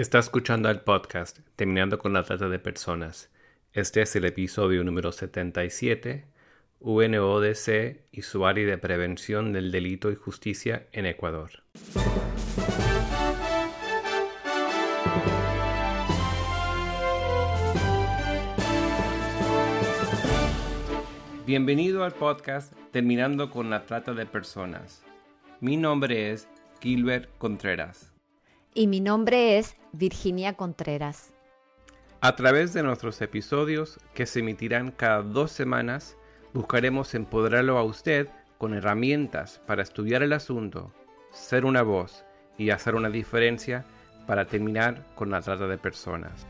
Está escuchando el podcast Terminando con la Trata de Personas. Este es el episodio número 77, UNODC y su área de prevención del delito y justicia en Ecuador. Bienvenido al podcast Terminando con la Trata de Personas. Mi nombre es Gilbert Contreras y mi nombre es Virginia Contreras. A través de nuestros episodios, que se emitirán cada dos semanas, buscaremos empoderarlo a usted con herramientas para estudiar el asunto, ser una voz y hacer una diferencia para terminar con la trata de personas.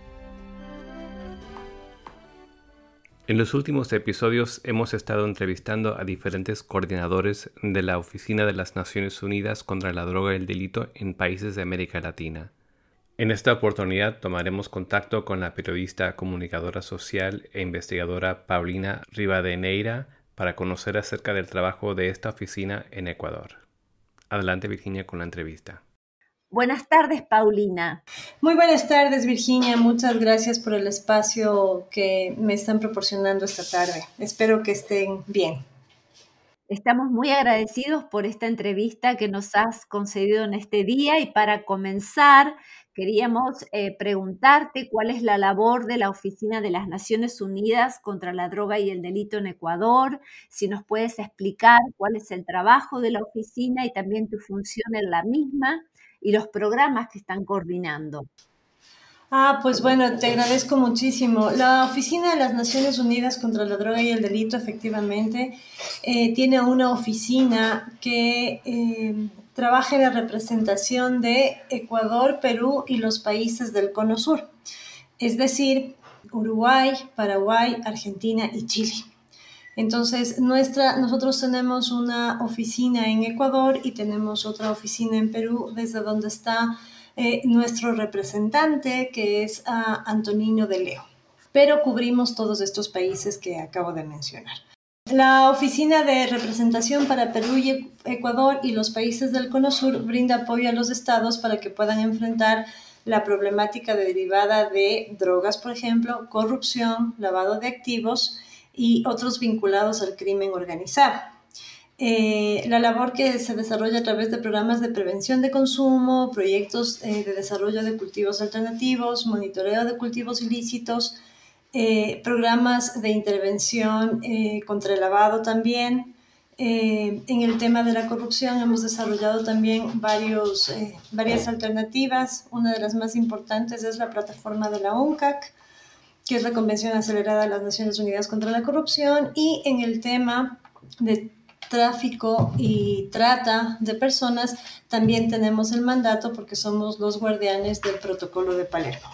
En los últimos episodios hemos estado entrevistando a diferentes coordinadores de la Oficina de las Naciones Unidas contra la Droga y el Delito en países de América Latina. En esta oportunidad tomaremos contacto con la periodista, comunicadora social e investigadora Paulina Rivadeneira para conocer acerca del trabajo de esta oficina en Ecuador. Adelante Virginia con la entrevista. Buenas tardes, Paulina. Muy buenas tardes, Virginia. Muchas gracias por el espacio que me están proporcionando esta tarde. Espero que estén bien. Estamos muy agradecidos por esta entrevista que nos has concedido en este día y para comenzar queríamos eh, preguntarte cuál es la labor de la Oficina de las Naciones Unidas contra la Droga y el Delito en Ecuador, si nos puedes explicar cuál es el trabajo de la oficina y también tu función en la misma y los programas que están coordinando. Ah, pues bueno, te agradezco muchísimo. La Oficina de las Naciones Unidas contra la Droga y el Delito, efectivamente, eh, tiene una oficina que eh, trabaja en la representación de Ecuador, Perú y los países del Cono Sur, es decir, Uruguay, Paraguay, Argentina y Chile. Entonces, nuestra, nosotros tenemos una oficina en Ecuador y tenemos otra oficina en Perú, desde donde está eh, nuestro representante, que es uh, de Leo. Pero cubrimos todos estos países que acabo de mencionar. La Oficina de Representación para Perú y Ecuador y los países del Cono Sur brinda apoyo a los estados para que puedan enfrentar la problemática derivada de drogas, por ejemplo, corrupción, lavado de activos, y otros vinculados al crimen organizado. Eh, la labor que se desarrolla a través de programas de prevención de consumo, proyectos eh, de desarrollo de cultivos alternativos, monitoreo de cultivos ilícitos, eh, programas de intervención contra el lavado también. en el tema de la corrupción hemos desarrollado también varios, varias alternativas. Una de las más importantes es la plataforma de la UNCAC, que es la Convención Acelerada de las Naciones Unidas contra la Corrupción, y en el tema de tráfico y trata de personas, también tenemos el mandato porque somos los guardianes del protocolo de Palermo.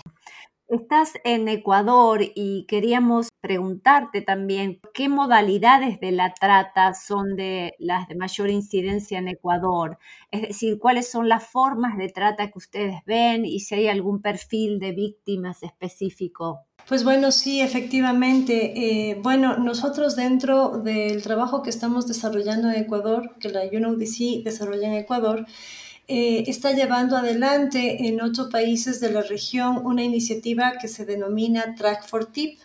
Estás en Ecuador y queríamos preguntarte también qué modalidades de la trata son de las de mayor incidencia en Ecuador. Es decir, cuáles son las formas de trata que ustedes ven y si hay algún perfil de víctimas específico. Pues bueno, sí, efectivamente. Eh, bueno, nosotros dentro del trabajo que estamos desarrollando en Ecuador, que la UNODC desarrolla en Ecuador, eh, está llevando adelante en otros países de la región una iniciativa que se denomina Track for Tip,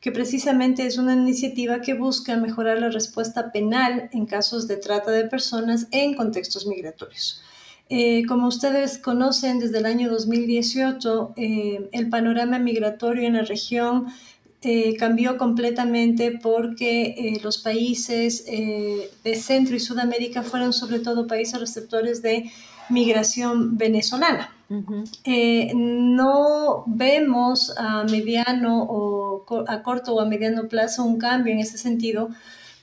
que precisamente es una iniciativa que busca mejorar la respuesta penal en casos de trata de personas en contextos migratorios. Eh, como ustedes conocen, desde el año 2018 eh, el panorama migratorio en la región eh, cambió completamente porque los países de Centro y Sudamérica fueron sobre todo países receptores de migración venezolana. no vemos a mediano o a corto o a mediano plazo un cambio en ese sentido,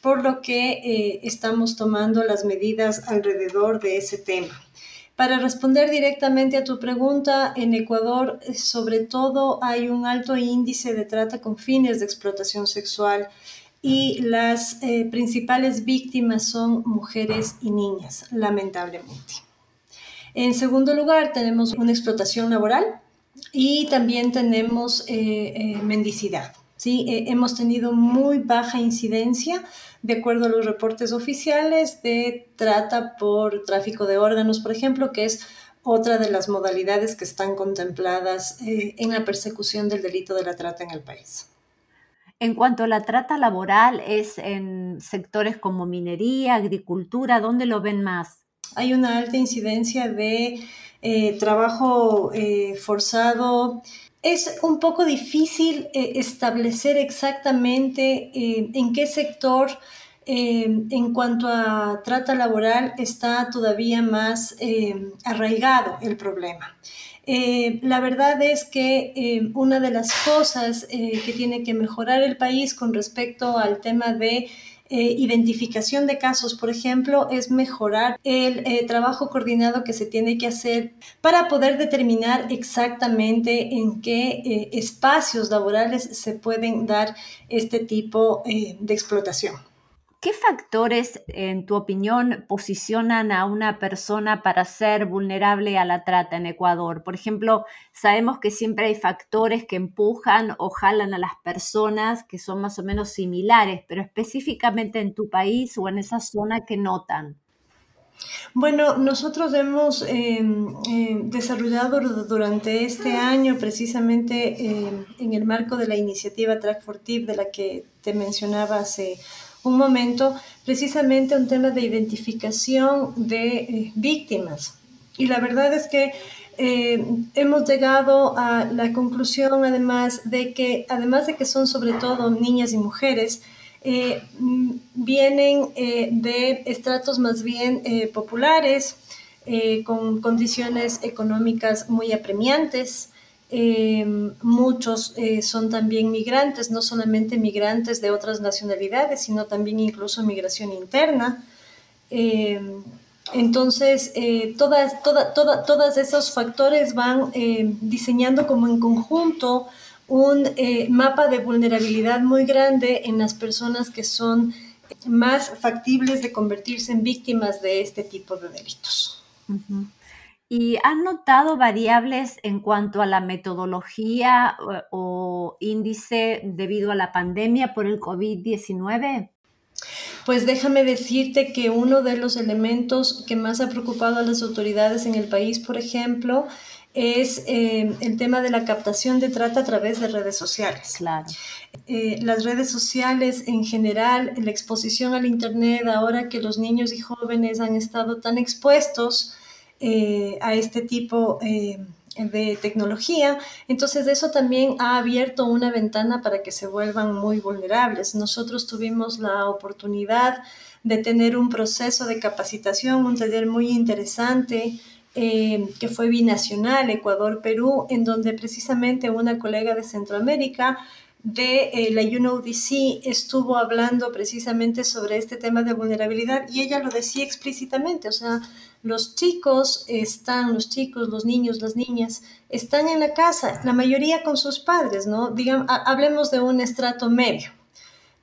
por lo que estamos tomando las medidas alrededor de ese tema. Para responder directamente a tu pregunta, en Ecuador eh, sobre todo hay un alto índice de trata con fines de explotación sexual y las eh, principales víctimas son mujeres y niñas, lamentablemente. En segundo lugar, tenemos una explotación laboral y también tenemos eh, mendicidad. ¿Sí? hemos tenido muy baja incidencia de acuerdo a los reportes oficiales de trata por tráfico de órganos, por ejemplo, que es otra de las modalidades que están contempladas eh, en la persecución del delito de la trata en el país. En cuanto a la trata laboral, ¿es en sectores como minería, agricultura? ¿Dónde lo ven más? Hay una alta incidencia de eh, trabajo eh, forzado. Es un poco difícil establecer exactamente en qué sector Em, en cuanto a trata laboral está todavía más arraigado el problema. Eh, la verdad es que una de las cosas eh, que tiene que mejorar el país con respecto al tema de eh, identificación de casos, por ejemplo, es mejorar el trabajo coordinado que se tiene que hacer para poder determinar exactamente en qué espacios laborales se pueden dar este tipo de explotación. ¿Qué factores, en tu opinión, posicionan a una persona para ser vulnerable a la trata en Ecuador? Por ejemplo, sabemos que siempre hay factores que empujan o jalan a las personas que son más o menos similares, pero específicamente en tu país o en esa zona que notan. Bueno, nosotros hemos em, em, desarrollado durante este año, precisamente em, en el marco de la iniciativa Track for Tip, de la que te mencionaba hace un momento precisamente un tema de identificación de eh, víctimas. Y la verdad es que eh, hemos llegado a la conclusión además de que, además de que son sobre todo niñas y mujeres, eh, vienen de estratos más bien populares, con condiciones económicas muy apremiantes, eh, muchos eh, son también migrantes, no solamente migrantes de otras nacionalidades, sino también incluso migración interna. Eh, entonces, todas, toda, toda, todos esos factores van diseñando como en conjunto un mapa de vulnerabilidad muy grande en las personas que son más factibles de convertirse en víctimas de este tipo de delitos. ¿Y han notado variables en cuanto a la metodología o, índice debido a la pandemia por el COVID-19? Pues déjame decirte que uno de los elementos que más ha preocupado a las autoridades en el país, por ejemplo, es eh, el tema de la captación de trata a través de redes sociales. Claro. Eh, las redes sociales en general, la exposición al Internet, ahora que los niños y jóvenes han estado tan expuestos, eh, a este tipo eh, de tecnología. Entonces eso también ha abierto una ventana para que se vuelvan muy vulnerables. Nosotros tuvimos la oportunidad de tener un proceso de capacitación, un taller muy interesante eh, que fue binacional, Ecuador-Perú, en donde precisamente una colega de Centroamérica de la UNODC estuvo hablando precisamente sobre este tema de vulnerabilidad y ella lo decía explícitamente, o sea, los chicos están, los chicos, los niños, las niñas, están en la casa, la mayoría con sus padres, ¿no? Digamos, hablemos de un estrato medio.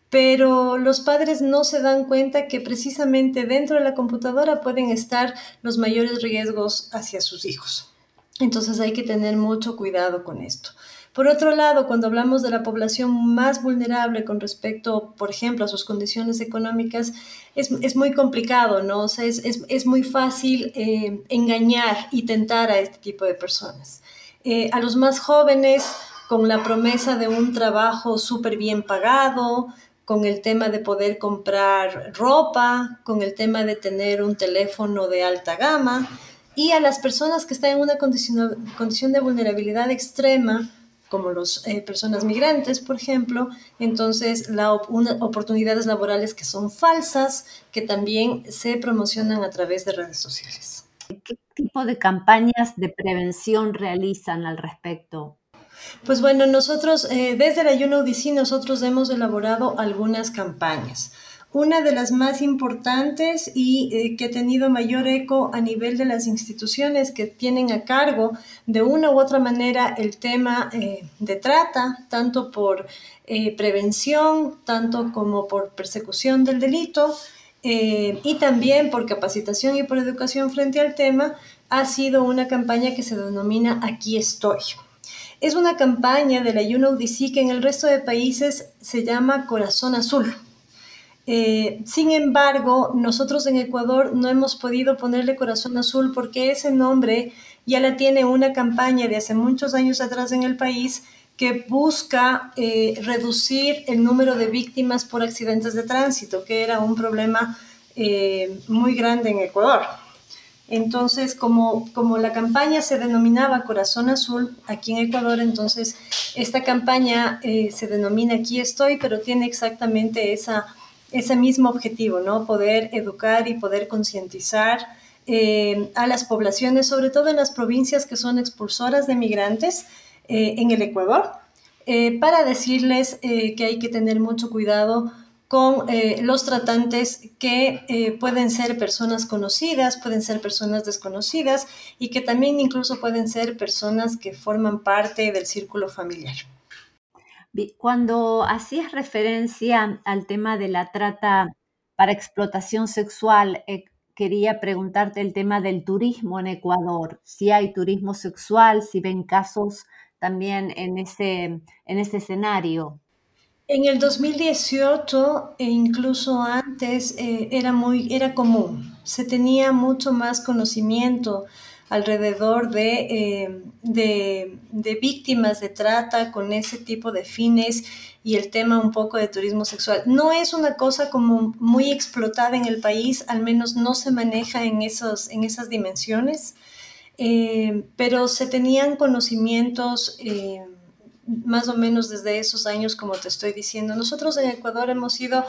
Pero los padres no se dan cuenta que precisamente dentro de la computadora pueden estar los mayores riesgos hacia sus hijos. Entonces hay que tener mucho cuidado con esto. Por otro lado, cuando hablamos de la población más vulnerable con respecto, por ejemplo, a sus condiciones económicas, es, muy complicado, ¿no? O sea, es, muy fácil eh, engañar y tentar a este tipo de personas. Eh, a los más jóvenes, con la promesa de un trabajo súper bien pagado, con el tema de poder comprar ropa, con el tema de tener un teléfono de alta gama, y a las personas que están en una condición, condición de vulnerabilidad extrema, como las eh, personas migrantes, por ejemplo, entonces la, oportunidades laborales que son falsas, que también se promocionan a través de redes sociales. ¿Qué tipo de campañas de prevención realizan al respecto? Pues bueno, nosotros eh, desde la UNODC nosotros hemos elaborado algunas campañas. Una de las más importantes y eh, que ha tenido mayor eco a nivel de las instituciones que tienen a cargo de una u otra manera el tema eh, de trata, tanto por eh, prevención, tanto como por persecución del delito, y también por capacitación y por educación frente al tema, ha sido una campaña que se denomina Aquí estoy. Es una campaña de la UNODC que en el resto de países se llama Corazón Azul Eh, sin embargo, nosotros en Ecuador no hemos podido ponerle corazón azul porque ese nombre ya la tiene una campaña de hace muchos años atrás en el país que busca eh, reducir el número de víctimas por accidentes de tránsito, que era un problema eh, muy grande en Ecuador. Entonces, como, como la campaña se denominaba Corazón Azul aquí en Ecuador, entonces esta campaña se denomina Aquí estoy, pero tiene exactamente esa ese mismo objetivo, ¿no? Poder educar y poder concientizar eh, a las poblaciones, sobre todo en las provincias que son expulsoras de migrantes eh, en el Ecuador, eh, para decirles que hay que tener mucho cuidado con los tratantes que pueden ser personas conocidas, pueden ser personas desconocidas y que también incluso pueden ser personas que forman parte del círculo familiar. Cuando hacías referencia al tema de la trata para explotación sexual, eh, quería preguntarte el tema del turismo en Ecuador, si hay turismo sexual, si ven casos también en ese, en ese escenario. En el 2018 e incluso antes eh, era muy era común, se tenía mucho más conocimiento alrededor eh, de, de, víctimas de trata con ese tipo de fines y el tema un poco de turismo sexual. No es una cosa como muy explotada en el país, al menos no se maneja en, esos, en esas dimensiones, eh, pero se tenían conocimientos. Eh, más o menos desde esos años, como te estoy diciendo. Nosotros en Ecuador hemos sido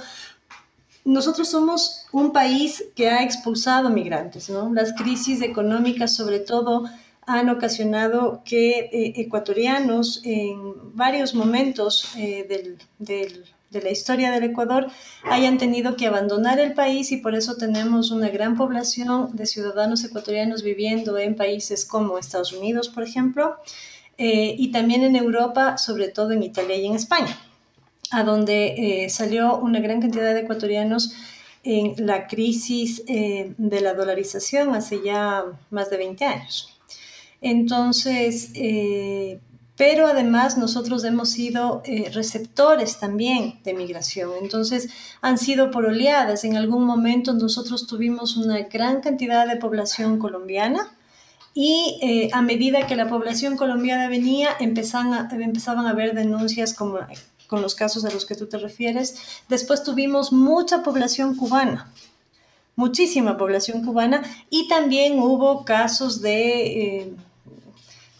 nosotros somos un país que ha expulsado migrantes, ¿no? Las crisis económicas, sobre todo, han ocasionado que eh, ecuatorianos en varios momentos eh, de la historia del Ecuador hayan tenido que abandonar el país y por eso tenemos una gran población de ciudadanos ecuatorianos viviendo en países como Estados Unidos, por ejemplo, eh, y también en Europa, sobre todo en Italia y en España a donde eh, salió una gran cantidad de ecuatorianos en la crisis eh, de la dolarización hace ya más de 20 años. Entonces, eh, pero además nosotros hemos sido receptores también de migración. Entonces, han sido por oleadas. En algún momento nosotros tuvimos una gran cantidad de población colombiana y a medida que la población colombiana venía, empezaban a, empezaban a haber denuncias como con los casos a los que tú te refieres. Después tuvimos mucha población cubana, muchísima población cubana y también hubo casos de, eh,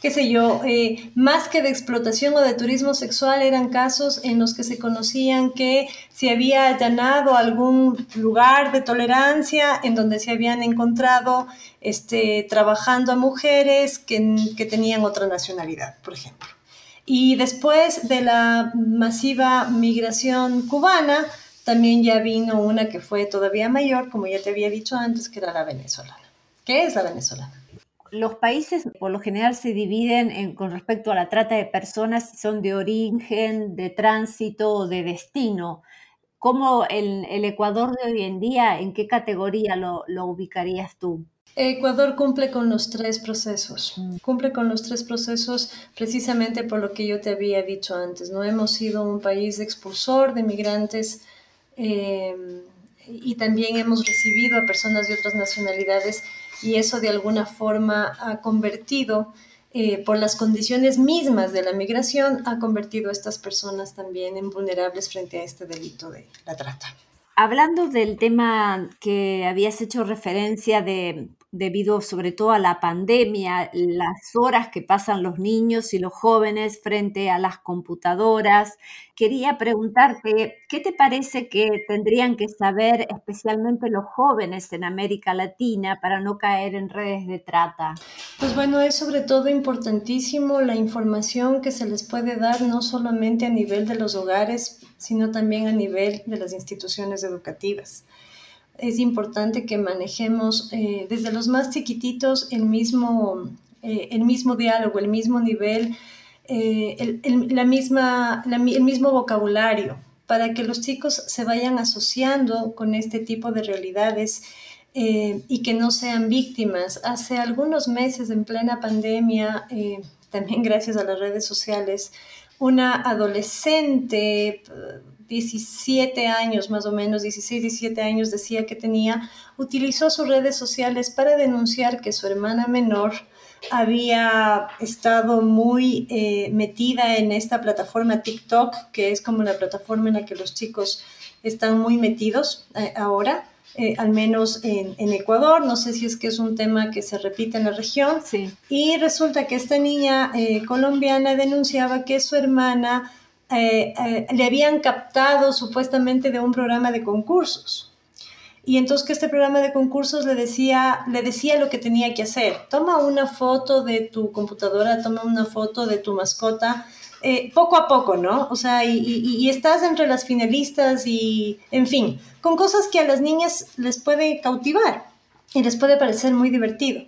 qué sé yo, eh, más que de explotación o de turismo sexual, eran casos en los que se conocían que se había allanado algún lugar de tolerancia en donde se habían encontrado este, trabajando a mujeres que, que tenían otra nacionalidad, por ejemplo. Y después de la masiva migración cubana, también ya vino una que fue todavía mayor, como ya te había dicho antes, que era la venezolana. ¿Qué es la venezolana? Los países por lo general se dividen con respecto a la trata de personas si son de origen, de tránsito o de destino. ¿Cómo el, el Ecuador de hoy en día, en qué categoría lo, lo ubicarías tú? Ecuador cumple con los tres procesos. Mm. Cumple con los tres procesos precisamente por lo que yo te había dicho antes. No hemos sido un país expulsor de migrantes em, y también hemos recibido a personas de otras nacionalidades y eso de alguna forma ha convertido, eh, por las condiciones mismas de la migración, ha convertido a estas personas también en vulnerables frente a este delito de la trata. Hablando del tema que habías hecho referencia de debido sobre todo a la pandemia, las horas que pasan los niños y los jóvenes frente a las computadoras. Quería preguntarte, ¿qué te parece que tendrían que saber especialmente los jóvenes en América Latina para no caer en redes de trata? Pues bueno, es sobre todo importantísimo la información que se les puede dar no solamente a nivel de los hogares, sino también a nivel de las instituciones educativas. Es importante que manejemos eh, desde los más chiquititos el mismo, eh, el mismo diálogo, el mismo nivel, eh, la misma, el mismo vocabulario, para que los chicos se vayan asociando con este tipo de realidades y que no sean víctimas. Hace algunos meses, en plena pandemia, también gracias a las redes sociales, una adolescente 17 años, más o menos, 16, 17 años decía que tenía, utilizó sus redes sociales para denunciar que su hermana menor había estado muy eh, metida en esta plataforma TikTok, que es como la plataforma en la que los chicos están muy metidos eh, ahora. Eh, al menos en, Ecuador. No sé si es que es un tema que se repite en la región. Sí. Y resulta que esta niña colombiana denunciaba que su hermana le habían captado supuestamente de un programa de concursos y entonces que este programa de concursos le decía, le decía lo que tenía que hacer. Toma una foto de tu computadora, toma una foto de tu mascota, eh, poco a poco, ¿no? O sea, y, estás entre las finalistas y, en fin, con cosas que a las niñas les puede cautivar y les puede parecer muy divertido.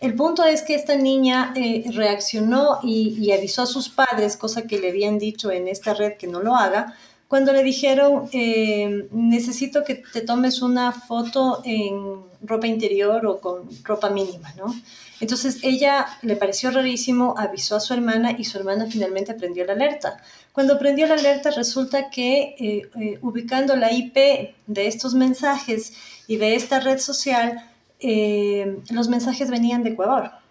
El punto es que esta niña eh, reaccionó y avisó a sus padres, cosa que le habían dicho en esta red que no lo haga, cuando le dijeron, eh, necesito que te tomes una foto en ropa interior o con ropa mínima, ¿no? Entonces ella le pareció rarísimo, avisó a su hermana y su hermana finalmente prendió la alerta. Cuando prendió la alerta resulta que eh, eh, ubicando la IP de estos mensajes y de esta red social, los mensajes venían de Ecuador.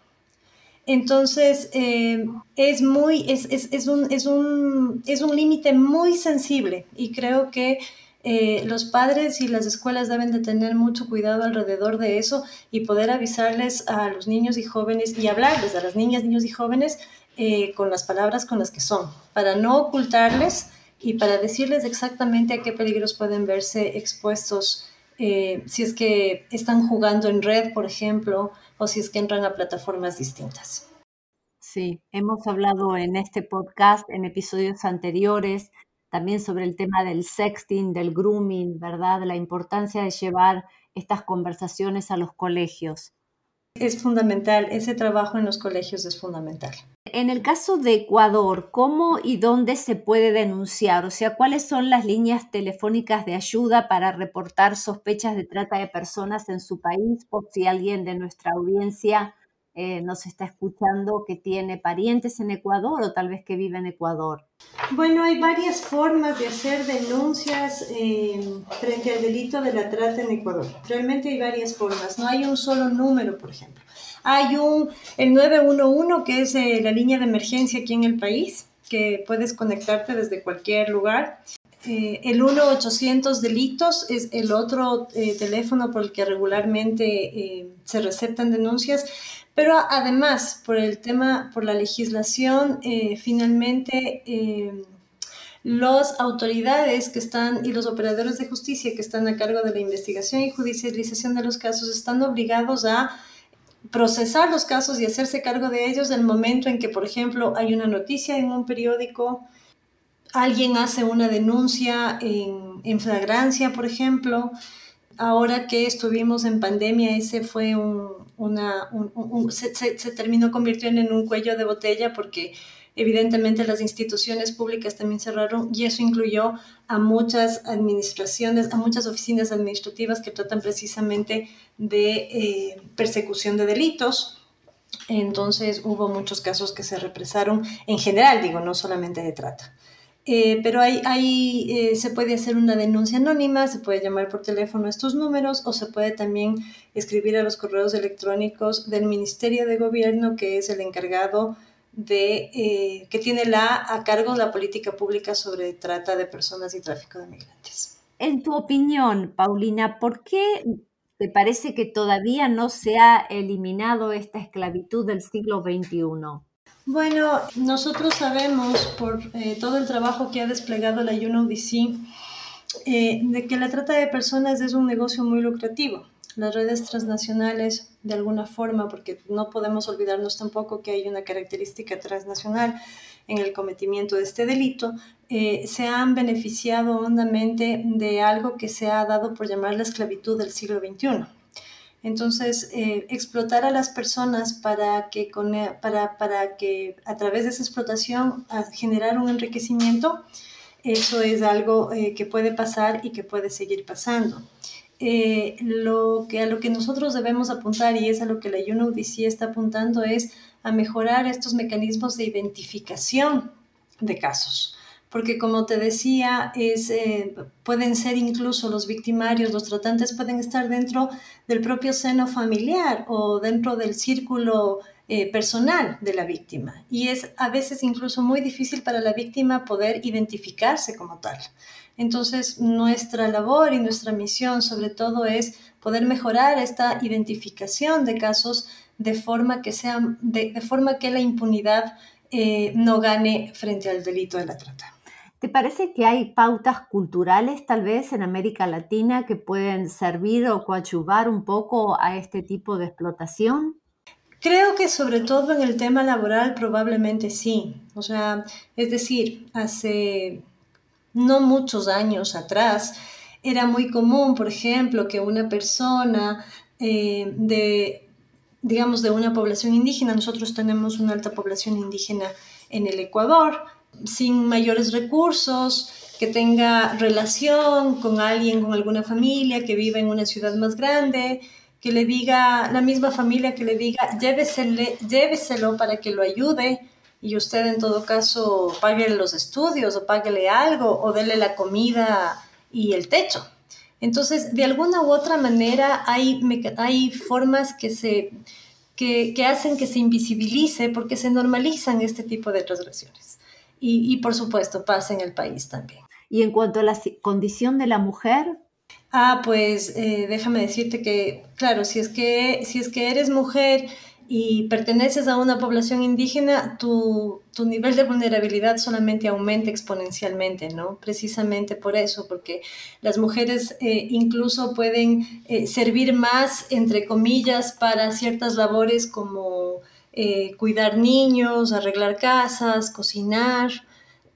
Entonces, eh, es muy, es, es, es, un, es un, es un límite muy sensible y creo que eh, los padres y las escuelas deben de tener mucho cuidado alrededor de eso y poder avisarles a los niños y jóvenes y hablarles a las niñas, niños y jóvenes eh, con las palabras con las que son, para no ocultarles y para decirles exactamente a qué peligros pueden verse expuestos si es que están jugando en red, por ejemplo, o si es que entran a plataformas distintas. Sí, hemos hablado en este podcast, en episodios anteriores, también sobre el tema del sexting, del grooming, ¿verdad? La importancia de llevar estas conversaciones a los colegios. Es fundamental, ese trabajo en los colegios es fundamental. En el caso de Ecuador, ¿cómo y dónde se puede denunciar? O sea, ¿cuáles son las líneas telefónicas de ayuda para reportar sospechas de trata de personas en su país? Por si alguien de nuestra audiencia eh, nos está escuchando que tiene parientes en Ecuador o tal vez que vive en Ecuador? Bueno, hay varias formas de hacer denuncias eh, frente al delito de la trata en Ecuador. Realmente hay varias formas, no hay un solo número, por ejemplo. Hay un, el 911, que es eh, la línea de emergencia aquí en el país, que puedes conectarte desde cualquier lugar. el 1-800 delitos es el otro teléfono por el que regularmente se recetan denuncias. Pero además, por el tema, por la legislación, eh, finalmente eh, las autoridades que están y los operadores de justicia que están a cargo de la investigación y judicialización de los casos están obligados a procesar los casos y hacerse cargo de ellos en el momento en que, por ejemplo, hay una noticia en un periódico, alguien hace una denuncia en, en flagrancia, por ejemplo, ahora que estuvimos en pandemia, ese fue un, una, se, se, terminó convirtiendo en un cuello de botella porque evidentemente las instituciones públicas también cerraron y eso incluyó a muchas administraciones, a muchas oficinas administrativas que tratan precisamente de eh, persecución de delitos. Entonces hubo muchos casos que se represaron en general, digo, no solamente de trata. Eh, pero ahí, eh, se puede hacer una denuncia anónima, se puede llamar por teléfono a estos números o se puede también escribir a los correos electrónicos del Ministerio de Gobierno, que es el encargado de, eh, que tiene la, a cargo la política pública sobre trata de personas y tráfico de migrantes. En tu opinión, Paulina, ¿por qué te parece que todavía no se ha eliminado esta esclavitud del siglo XXI? Bueno, nosotros sabemos por eh, todo el trabajo que ha desplegado la UNODC eh, de que la trata de personas es un negocio muy lucrativo. Las redes transnacionales, de alguna forma, porque no podemos olvidarnos tampoco que hay una característica transnacional en el cometimiento de este delito, eh, se han beneficiado hondamente de algo que se ha dado por llamar la esclavitud del siglo XXI entonces, eh, explotar a las personas para que, con, eh, para, para que a través de esa explotación a generar un enriquecimiento, eso es algo que puede pasar y que puede seguir pasando. Lo que a lo que nosotros debemos apuntar y es a lo que la UNODC está apuntando es a mejorar estos mecanismos de identificación de casos. Porque como te decía, es, eh, pueden ser incluso los victimarios, los tratantes pueden estar dentro del propio seno familiar o dentro del círculo eh, personal de la víctima. Y es a veces incluso muy difícil para la víctima poder identificarse como tal. Entonces, nuestra labor y nuestra misión sobre todo es poder mejorar esta identificación de casos de forma que, sea, de, forma que la impunidad eh, no gane frente al delito de la trata. ¿Te parece que hay pautas culturales tal vez en América Latina que pueden servir o coadyuvar un poco a este tipo de explotación? Creo que sobre todo en el tema laboral probablemente sí. O sea, es decir, hace no muchos años atrás era muy común, por ejemplo, que una persona eh, de, digamos, de una población indígena, nosotros tenemos una alta población indígena en el Ecuador, sin mayores recursos, que tenga relación con alguien, con alguna familia que viva en una ciudad más grande, que le diga, la misma familia que le diga, lléveselo para que lo ayude y usted en todo caso pague los estudios o páguele algo o dele la comida y el techo. Entonces, de alguna u otra manera hay, hay formas que, se, que, que hacen que se invisibilice porque se normalizan este tipo de transgresiones y, por supuesto pasa en el país también. Y en cuanto a la condición de la mujer, Ah, pues eh, déjame decirte que, claro, si es que, si es que eres mujer y perteneces a una población indígena, tu, tu, nivel de vulnerabilidad solamente aumenta exponencialmente, ¿no? Precisamente por eso, porque las mujeres eh, incluso pueden eh, servir más, entre comillas, para ciertas labores como cuidar niños, arreglar casas, cocinar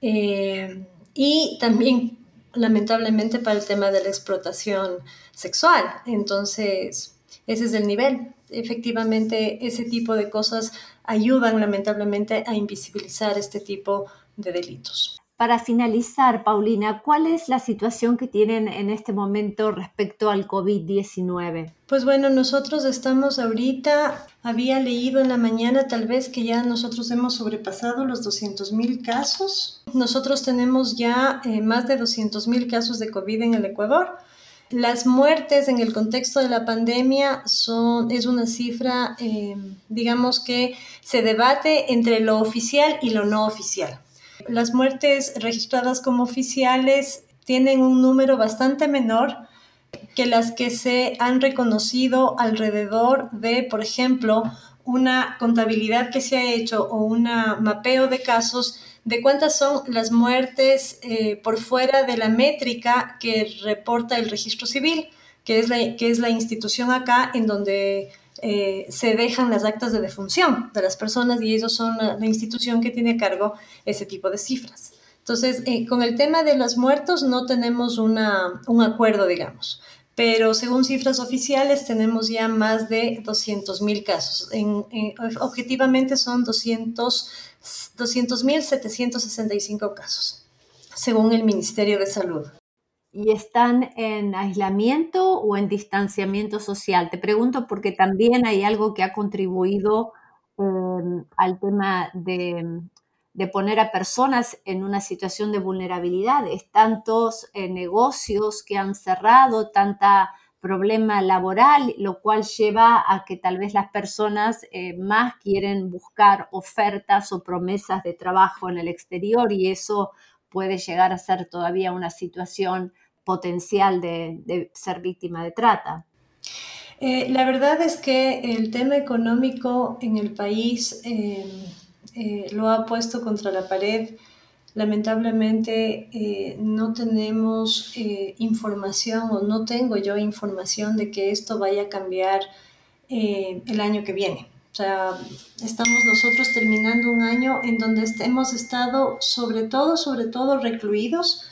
y también lamentablemente para el tema de la explotación sexual. Entonces, ese es el nivel. Efectivamente, ese tipo de cosas ayudan lamentablemente a invisibilizar este tipo de delitos. Para finalizar, Paulina, ¿cuál es la situación que tienen en este momento respecto al COVID-19? Pues bueno, nosotros estamos ahorita, había leído en la mañana tal vez que ya nosotros hemos sobrepasado los 200 mil casos. Nosotros tenemos ya eh, más de 200 mil casos de COVID en el Ecuador. Las muertes en el contexto de la pandemia son, es una cifra, eh, digamos que se debate entre lo oficial y lo no oficial. Las muertes registradas como oficiales tienen un número bastante menor que las que se han reconocido alrededor de, por ejemplo, una contabilidad que se ha hecho o un mapeo de casos de cuántas son las muertes eh, por fuera de la métrica que reporta el registro civil, que es la, que es la institución acá en donde eh, se dejan las actas de defunción de las personas y ellos son la, institución que tiene a cargo ese tipo de cifras. Entonces, eh, con el tema de los muertos no tenemos una, un acuerdo, digamos, pero según cifras oficiales tenemos ya más de 200.000 casos. En, objetivamente son 200.765 casos, según el Ministerio de Salud y están en aislamiento o en distanciamiento social. Te pregunto porque también hay algo que ha contribuido em, al tema de, poner a personas en una situación de vulnerabilidad. Es tantos eh, negocios que han cerrado, tanta problema laboral, lo cual lleva a que tal vez las personas eh, más quieren buscar ofertas o promesas de trabajo en el exterior y eso puede llegar a ser todavía una situación potencial de, ser víctima de trata. Eh, la verdad es que el tema económico en el país eh, eh, lo ha puesto contra la pared. Lamentablemente no tenemos información o no tengo yo información de que esto vaya a cambiar el año que viene. O sea, estamos nosotros terminando un año en donde hemos estado sobre todo, sobre todo recluidos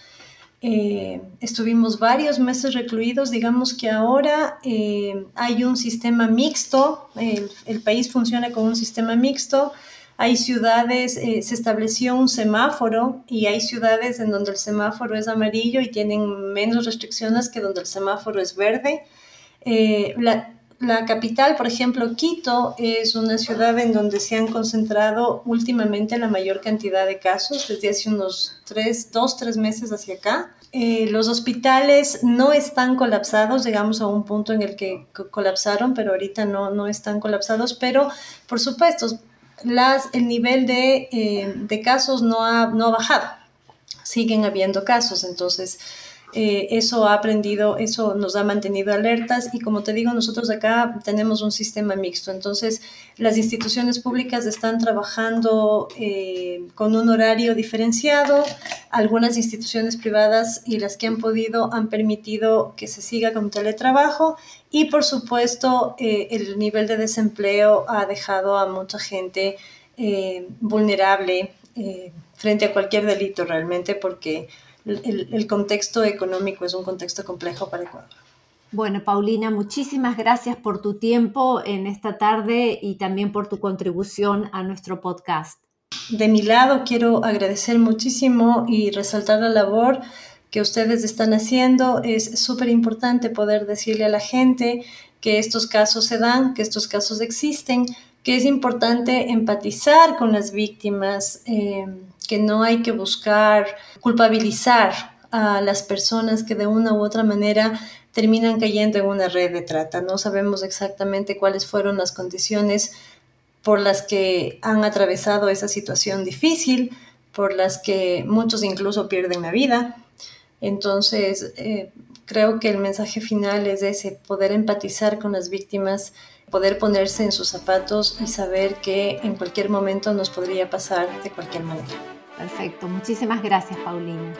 eh, estuvimos varios meses recluidos, digamos que ahora eh, hay un sistema mixto, el, país funciona con un sistema mixto, hay ciudades, eh, se estableció un semáforo y hay ciudades en donde el semáforo es amarillo y tienen menos restricciones que donde el semáforo es verde. La capital, por ejemplo, Quito, es una ciudad en donde se han concentrado últimamente la mayor cantidad de casos, desde hace unos tres, dos, tres meses hacia acá. Eh, los hospitales no están colapsados, llegamos a un punto en el que colapsaron, pero ahorita no, no están colapsados, pero por supuesto, el nivel de, eh, de casos no ha, no ha bajado, siguen habiendo casos, entonces eh, eso ha aprendido, eso nos ha mantenido alertas y como te digo, nosotros acá tenemos un sistema mixto. Entonces, las instituciones públicas están trabajando eh, con un horario diferenciado. Algunas instituciones privadas y las que han podido han permitido que se siga con teletrabajo y por supuesto eh, el nivel de desempleo ha dejado a mucha gente vulnerable frente a cualquier delito realmente porque el, contexto económico es un contexto complejo para Ecuador. Bueno, Paulina, muchísimas gracias por tu tiempo en esta tarde y también por tu contribución a nuestro podcast. De mi lado, quiero agradecer muchísimo y resaltar la labor que ustedes están haciendo. Es súper importante poder decirle a la gente que estos casos se dan, que estos casos existen, que es importante empatizar con las víctimas. Eh, que no hay que buscar culpabilizar a las personas que de una u otra manera terminan cayendo en una red de trata. No sabemos exactamente cuáles fueron las condiciones por las que han atravesado esa situación difícil, por las que muchos incluso pierden la vida. Entonces, eh, creo que el mensaje final es ese, poder empatizar con las víctimas, poder ponerse en sus zapatos y saber que en cualquier momento nos podría pasar de cualquier manera. Perfecto, muchísimas gracias Paulina.